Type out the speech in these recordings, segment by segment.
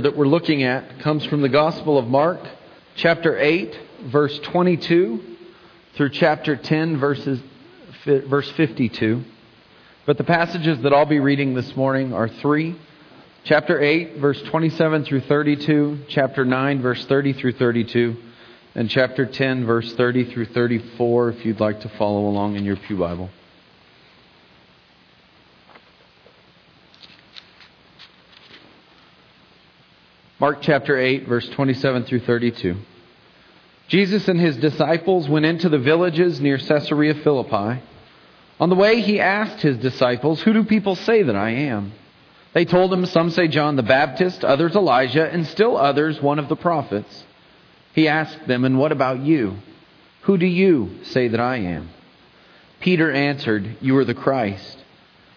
that we're looking at comes from the Gospel of Mark, chapter 8, verse 22 through chapter 10, verses, verse 52. But the passages that I'll be reading this morning are three. Chapter 8, verse 27 through 32, chapter 9, verse 30 through 32, and chapter 10, verse 30 through 34, if you'd like to follow along in your Pew Bible. Mark chapter 8, verse 27 through 32. Jesus and his disciples went into the villages near Caesarea Philippi. On the way, he asked his disciples, Who do people say that I am? They told him, Some say John the Baptist, others Elijah, and still others one of the prophets. He asked them, And what about you? Who do you say that I am? Peter answered, You are the Christ.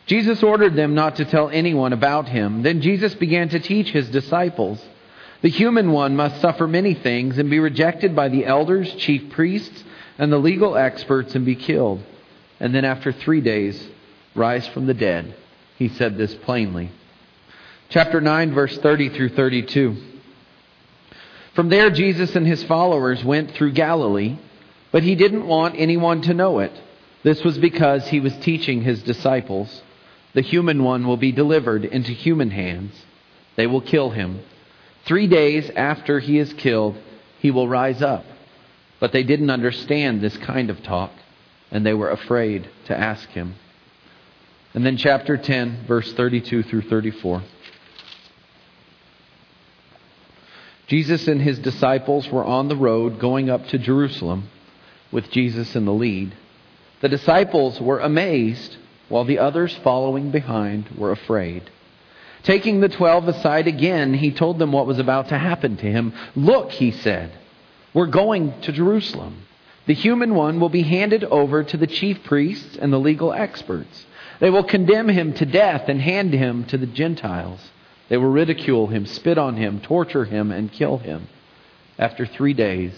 Jesus ordered them not to tell anyone about him. Then Jesus began to teach his disciples. The human one must suffer many things and be rejected by the elders, chief priests, and the legal experts and be killed. And then after three days, rise from the dead. He said this plainly. Chapter 9, verse 30 through 32. From there, Jesus and his followers went through Galilee, but he didn't want anyone to know it. This was because he was teaching his disciples. The human one will be delivered into human hands. They will kill him Three days after he is killed, he will rise up. But they didn't understand this kind of talk, and they were afraid to ask him. And then, chapter 10, verse 32 through 34. Jesus and his disciples were on the road going up to Jerusalem with Jesus in the lead. The disciples were amazed, while the others following behind were afraid. Taking the twelve aside again, he told them what was about to happen to him. Look, he said, we're going to Jerusalem. The human one will be handed over to the chief priests and the legal experts. They will condemn him to death and hand him to the Gentiles. They will ridicule him, spit on him, torture him, and kill him. After three days,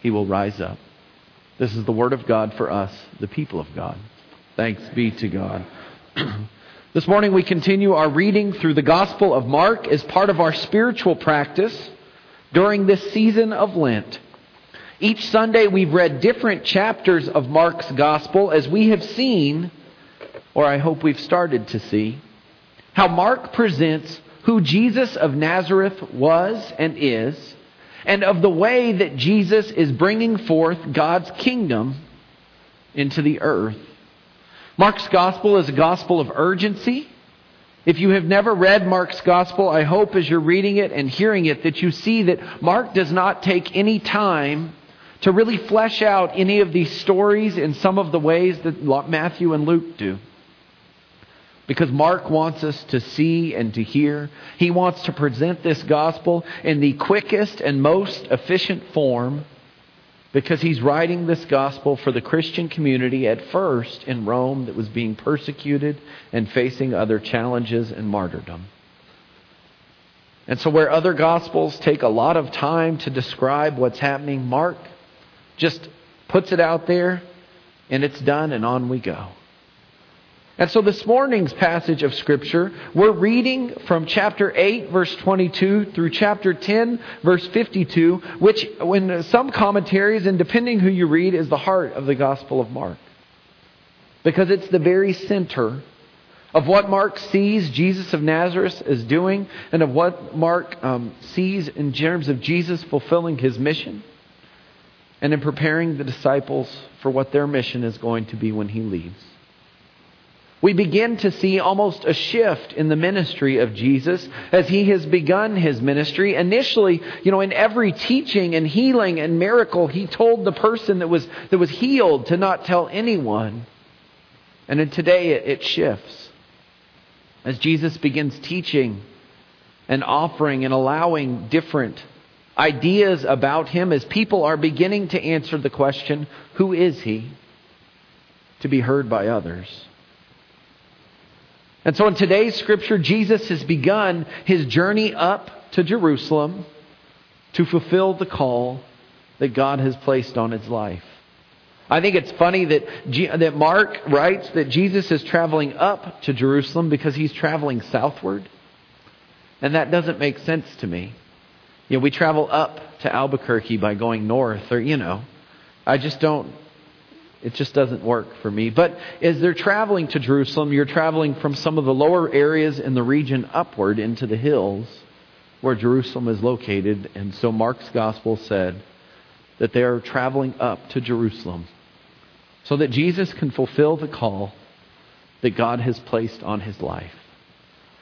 he will rise up. This is the word of God for us, the people of God. Thanks be to God. This morning we continue our reading through the Gospel of Mark as part of our spiritual practice during this season of Lent. Each Sunday we've read different chapters of Mark's Gospel as we have seen, or I hope we've started to see, how Mark presents who Jesus of Nazareth was and is, and of the way that Jesus is bringing forth God's kingdom into the earth. Mark's gospel is a gospel of urgency. If you have never read Mark's gospel, I hope as you're reading it and hearing it that you see that Mark does not take any time to really flesh out any of these stories in some of the ways that Matthew and Luke do. Because Mark wants us to see and to hear. He wants to present this gospel in the quickest and most efficient form because he's writing this gospel for the Christian community at first in Rome that was being persecuted and facing other challenges and martyrdom. And so, where other gospels take a lot of time to describe what's happening, Mark just puts it out there and it's done, and on we go. And so this morning's passage of Scripture, we're reading from chapter 8, verse 22 through chapter 10, verse 52, which, when some commentaries, and depending who you read, is the heart of the Gospel of Mark. Because it's the very center of what Mark sees Jesus of Nazareth is doing and of what Mark um, sees in terms of Jesus fulfilling his mission and in preparing the disciples for what their mission is going to be when he leaves we begin to see almost a shift in the ministry of Jesus as he has begun his ministry. Initially, you know, in every teaching and healing and miracle, he told the person that was, that was healed to not tell anyone. And in today, it, it shifts. As Jesus begins teaching and offering and allowing different ideas about him, as people are beginning to answer the question, who is he? To be heard by others. And so in today's scripture, Jesus has begun his journey up to Jerusalem to fulfill the call that God has placed on his life. I think it's funny that, G- that Mark writes that Jesus is traveling up to Jerusalem because he's traveling southward. And that doesn't make sense to me. You know, we travel up to Albuquerque by going north, or, you know, I just don't, it just doesn't work for me. But as they're traveling to Jerusalem, you're traveling from some of the lower areas in the region upward into the hills where Jerusalem is located. And so Mark's gospel said that they are traveling up to Jerusalem so that Jesus can fulfill the call that God has placed on his life.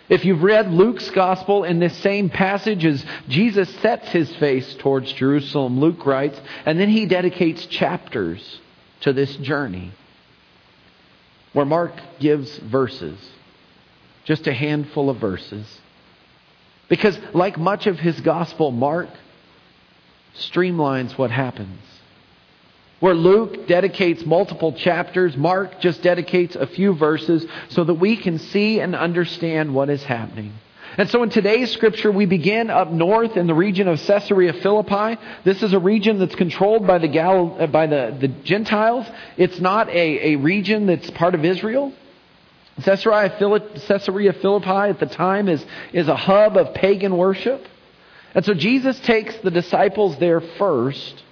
If you've read Luke's gospel in this same passage as Jesus sets his face towards Jerusalem, Luke writes, and then he dedicates chapters to this journey where Mark gives verses, just a handful of verses. Because, like much of his gospel, Mark streamlines what happens. Where Luke dedicates multiple chapters, Mark just dedicates a few verses so that we can see and understand what is happening. And so in today's scripture, we begin up north in the region of Caesarea Philippi. This is a region that's controlled by the, Gal- uh, by the, the Gentiles. It's not a, a region that's part of Israel. Caesarea Caesarea Philippi at the time is, is a hub of pagan worship. And so Jesus takes the disciples there first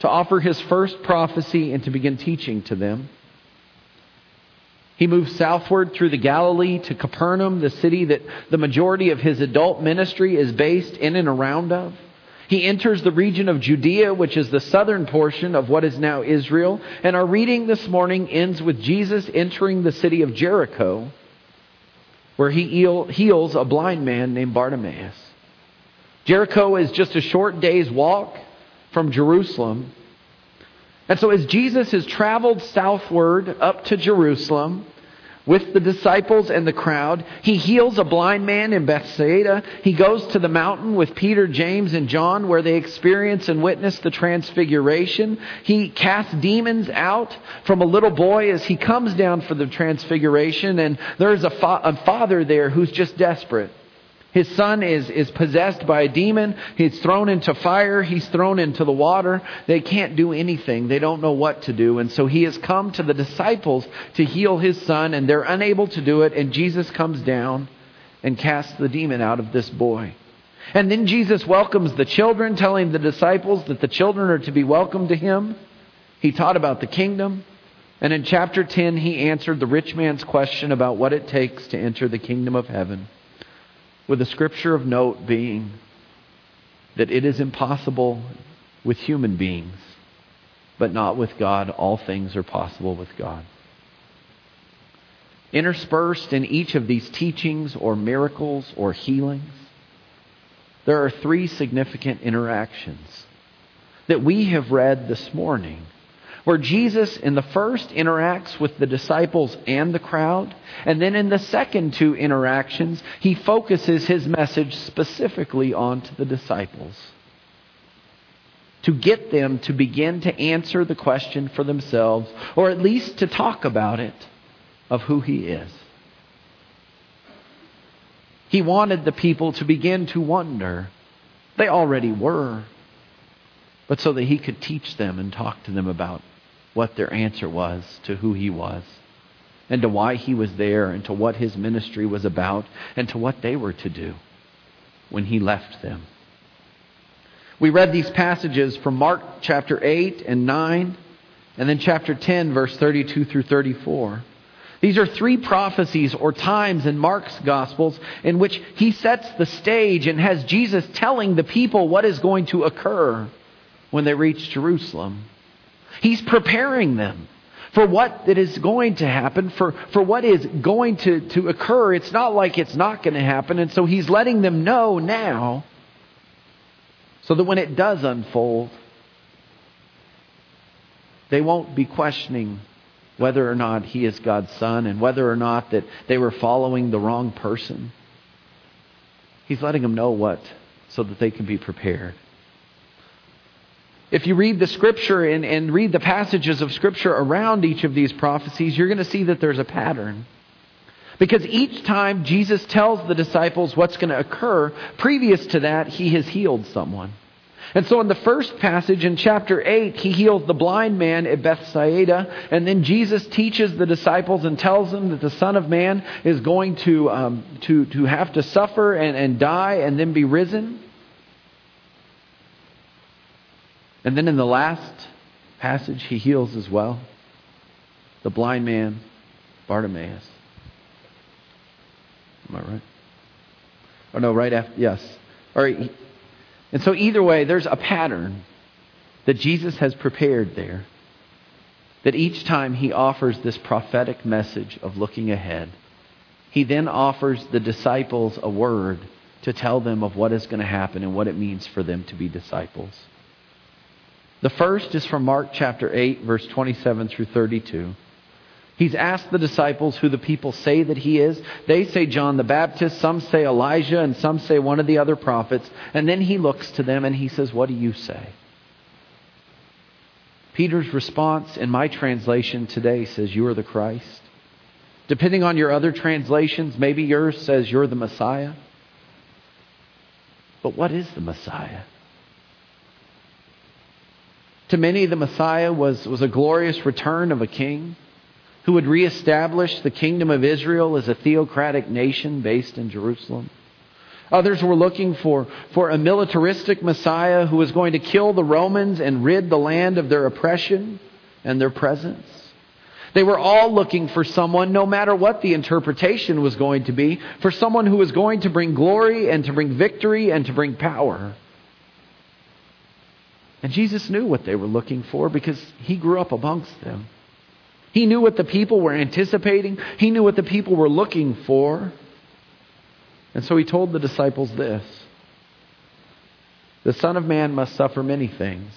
to offer his first prophecy and to begin teaching to them. He moves southward through the Galilee to Capernaum, the city that the majority of his adult ministry is based in and around of. He enters the region of Judea, which is the southern portion of what is now Israel. And our reading this morning ends with Jesus entering the city of Jericho, where he heals a blind man named Bartimaeus. Jericho is just a short day's walk from Jerusalem. And so, as Jesus has traveled southward up to Jerusalem with the disciples and the crowd, he heals a blind man in Bethsaida. He goes to the mountain with Peter, James, and John where they experience and witness the transfiguration. He casts demons out from a little boy as he comes down for the transfiguration, and there's a, fa- a father there who's just desperate. His son is, is possessed by a demon. He's thrown into fire. He's thrown into the water. They can't do anything. They don't know what to do. And so he has come to the disciples to heal his son, and they're unable to do it. And Jesus comes down and casts the demon out of this boy. And then Jesus welcomes the children, telling the disciples that the children are to be welcome to him. He taught about the kingdom. And in chapter 10, he answered the rich man's question about what it takes to enter the kingdom of heaven with the scripture of note being that it is impossible with human beings, but not with God. All things are possible with God. Interspersed in each of these teachings or miracles or healings, there are three significant interactions that we have read this morning where Jesus, in the first, interacts with the disciples and the crowd. And then in the second two interactions, he focuses his message specifically onto the disciples to get them to begin to answer the question for themselves, or at least to talk about it, of who he is. He wanted the people to begin to wonder. They already were. But so that he could teach them and talk to them about what their answer was to who he was and to why he was there and to what his ministry was about and to what they were to do when he left them. We read these passages from Mark chapter 8 and 9 and then chapter 10 verse 32 through 34. These are three prophecies or times in Mark's Gospels in which he sets the stage and has Jesus telling the people what is going to occur when they reach Jerusalem. He's preparing them for what that is going to happen, for, for what is going to, to occur. It's not like it's not going to happen. And so he's letting them know now so that when it does unfold, they won't be questioning whether or not he is God's son and whether or not that they were following the wrong person. He's letting them know what so that they can be prepared. If you read the scripture and, and read the passages of scripture around each of these prophecies, you're going to see that there's a pattern. Because each time Jesus tells the disciples what's going to occur, previous to that, he has healed someone. And so in the first passage in chapter 8, he heals the blind man at Bethsaida, and then Jesus teaches the disciples and tells them that the Son of Man is going to, um, to, to have to suffer and, and die and then be risen. And then in the last passage, he heals as well the blind man, Bartimaeus. Am I right? Oh, no, right after, yes. All right. And so, either way, there's a pattern that Jesus has prepared there. That each time he offers this prophetic message of looking ahead, he then offers the disciples a word to tell them of what is going to happen and what it means for them to be disciples. The first is from Mark chapter 8, verse 27 through 32. He's asked the disciples who the people say that he is. They say John the Baptist, some say Elijah, and some say one of the other prophets. And then he looks to them and he says, What do you say? Peter's response in my translation today says, You are the Christ. Depending on your other translations, maybe yours says, You're the Messiah. But what is the Messiah? To many, the Messiah was, was a glorious return of a king who would reestablish the kingdom of Israel as a theocratic nation based in Jerusalem. Others were looking for, for a militaristic Messiah who was going to kill the Romans and rid the land of their oppression and their presence. They were all looking for someone, no matter what the interpretation was going to be, for someone who was going to bring glory and to bring victory and to bring power. And Jesus knew what they were looking for because he grew up amongst them. He knew what the people were anticipating, he knew what the people were looking for. And so he told the disciples this The Son of Man must suffer many things.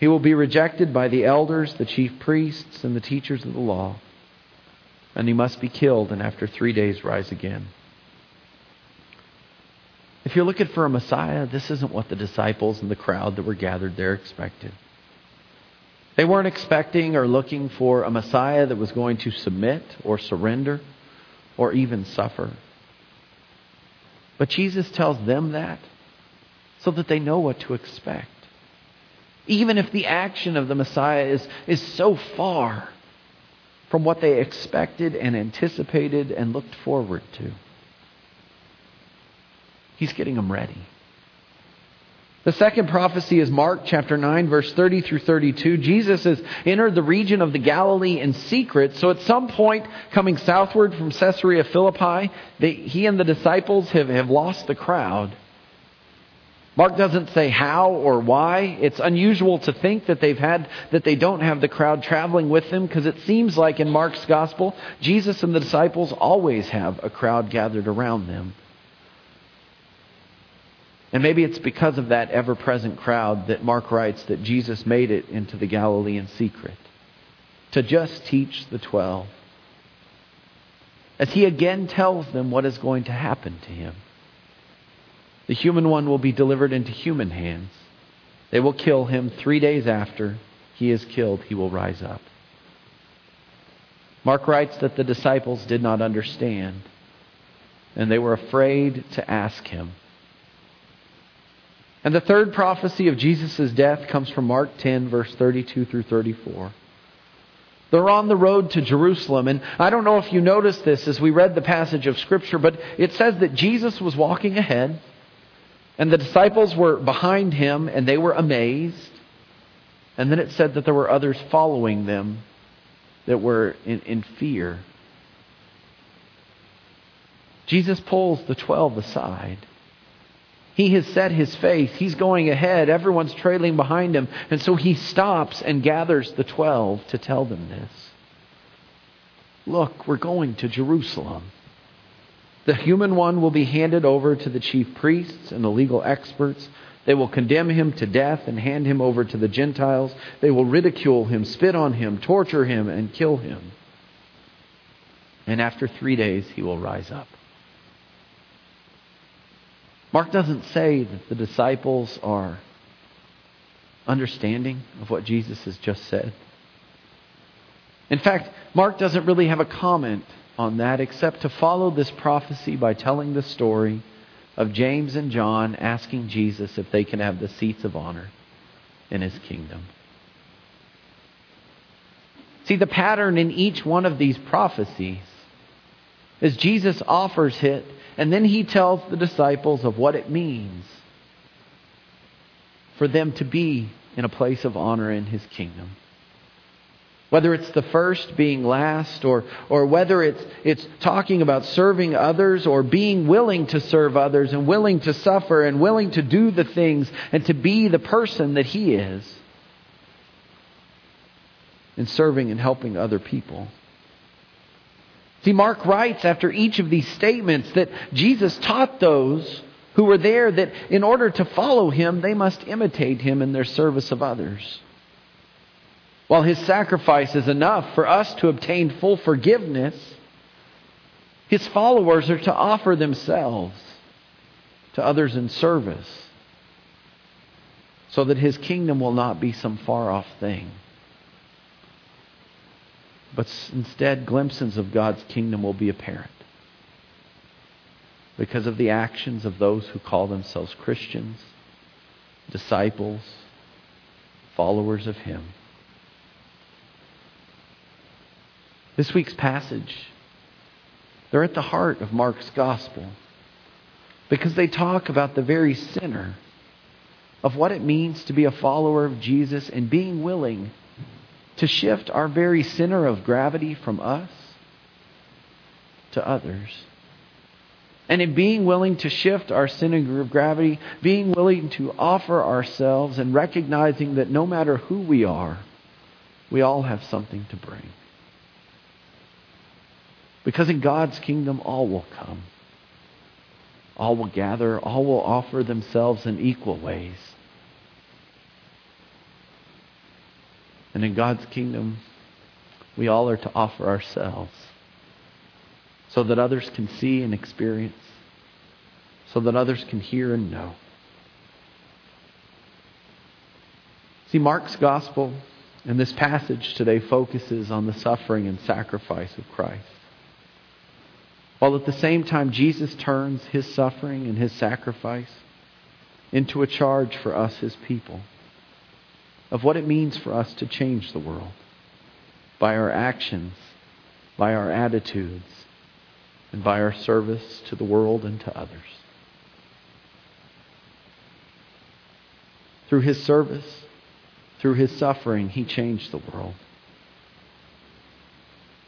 He will be rejected by the elders, the chief priests, and the teachers of the law. And he must be killed and after three days rise again. If you're looking for a Messiah, this isn't what the disciples and the crowd that were gathered there expected. They weren't expecting or looking for a Messiah that was going to submit or surrender or even suffer. But Jesus tells them that so that they know what to expect. Even if the action of the Messiah is, is so far from what they expected and anticipated and looked forward to, He's getting them ready. The second prophecy is Mark chapter 9, verse 30 through 32. Jesus has entered the region of the Galilee in secret. So at some point, coming southward from Caesarea Philippi, they, he and the disciples have, have lost the crowd. Mark doesn't say how or why. It's unusual to think that they've had that they don't have the crowd traveling with them because it seems like in Mark's gospel, Jesus and the disciples always have a crowd gathered around them. And maybe it's because of that ever present crowd that Mark writes that Jesus made it into the Galilee in secret to just teach the twelve. As he again tells them what is going to happen to him. The human one will be delivered into human hands. They will kill him three days after he is killed, he will rise up. Mark writes that the disciples did not understand, and they were afraid to ask him. And the third prophecy of Jesus' death comes from Mark 10, verse 32 through 34. They're on the road to Jerusalem. And I don't know if you noticed this as we read the passage of Scripture, but it says that Jesus was walking ahead, and the disciples were behind him, and they were amazed. And then it said that there were others following them that were in, in fear. Jesus pulls the twelve aside. He has set his face. He's going ahead. Everyone's trailing behind him. And so he stops and gathers the twelve to tell them this. Look, we're going to Jerusalem. The human one will be handed over to the chief priests and the legal experts. They will condemn him to death and hand him over to the Gentiles. They will ridicule him, spit on him, torture him, and kill him. And after three days, he will rise up. Mark doesn't say that the disciples are understanding of what Jesus has just said. In fact, Mark doesn't really have a comment on that except to follow this prophecy by telling the story of James and John asking Jesus if they can have the seats of honor in his kingdom. See, the pattern in each one of these prophecies is Jesus offers it, and then he tells the disciples of what it means for them to be in a place of honor in his kingdom. Whether it's the first being last, or, or whether it's, it's talking about serving others, or being willing to serve others, and willing to suffer, and willing to do the things, and to be the person that He is in serving and helping other people. See, Mark writes after each of these statements that Jesus taught those who were there that in order to follow him, they must imitate him in their service of others. While his sacrifice is enough for us to obtain full forgiveness, his followers are to offer themselves to others in service so that his kingdom will not be some far off thing. But instead, glimpses of God's kingdom will be apparent because of the actions of those who call themselves Christians, disciples, followers of Him. This week's passage, they're at the heart of Mark's gospel because they talk about the very center of what it means to be a follower of Jesus and being willing to shift our very center of gravity from us to others. And in being willing to shift our center of gravity, being willing to offer ourselves and recognizing that no matter who we are, we all have something to bring. Because in God's kingdom, all will come. All will gather. All will offer themselves in equal ways. And in God's kingdom, we all are to offer ourselves so that others can see and experience, so that others can hear and know. See, Mark's gospel and this passage today focuses on the suffering and sacrifice of Christ. While at the same time, Jesus turns his suffering and his sacrifice into a charge for us, his people, of what it means for us to change the world by our actions, by our attitudes, and by our service to the world and to others. Through his service, through his suffering, he changed the world.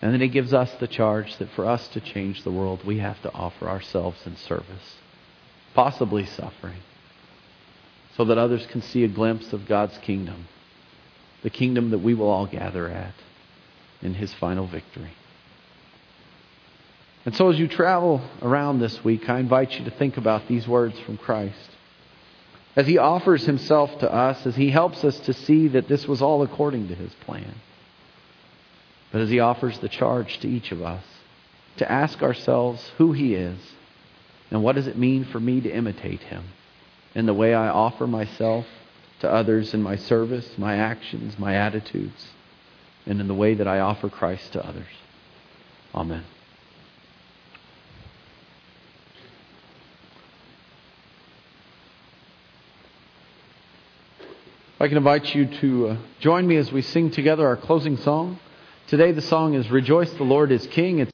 And then he gives us the charge that for us to change the world, we have to offer ourselves in service, possibly suffering, so that others can see a glimpse of God's kingdom, the kingdom that we will all gather at in his final victory. And so, as you travel around this week, I invite you to think about these words from Christ. As he offers himself to us, as he helps us to see that this was all according to his plan but as he offers the charge to each of us to ask ourselves who he is and what does it mean for me to imitate him in the way I offer myself to others in my service, my actions, my attitudes, and in the way that I offer Christ to others. Amen. I can invite you to uh, join me as we sing together our closing song. Today the song is Rejoice the Lord is King. It's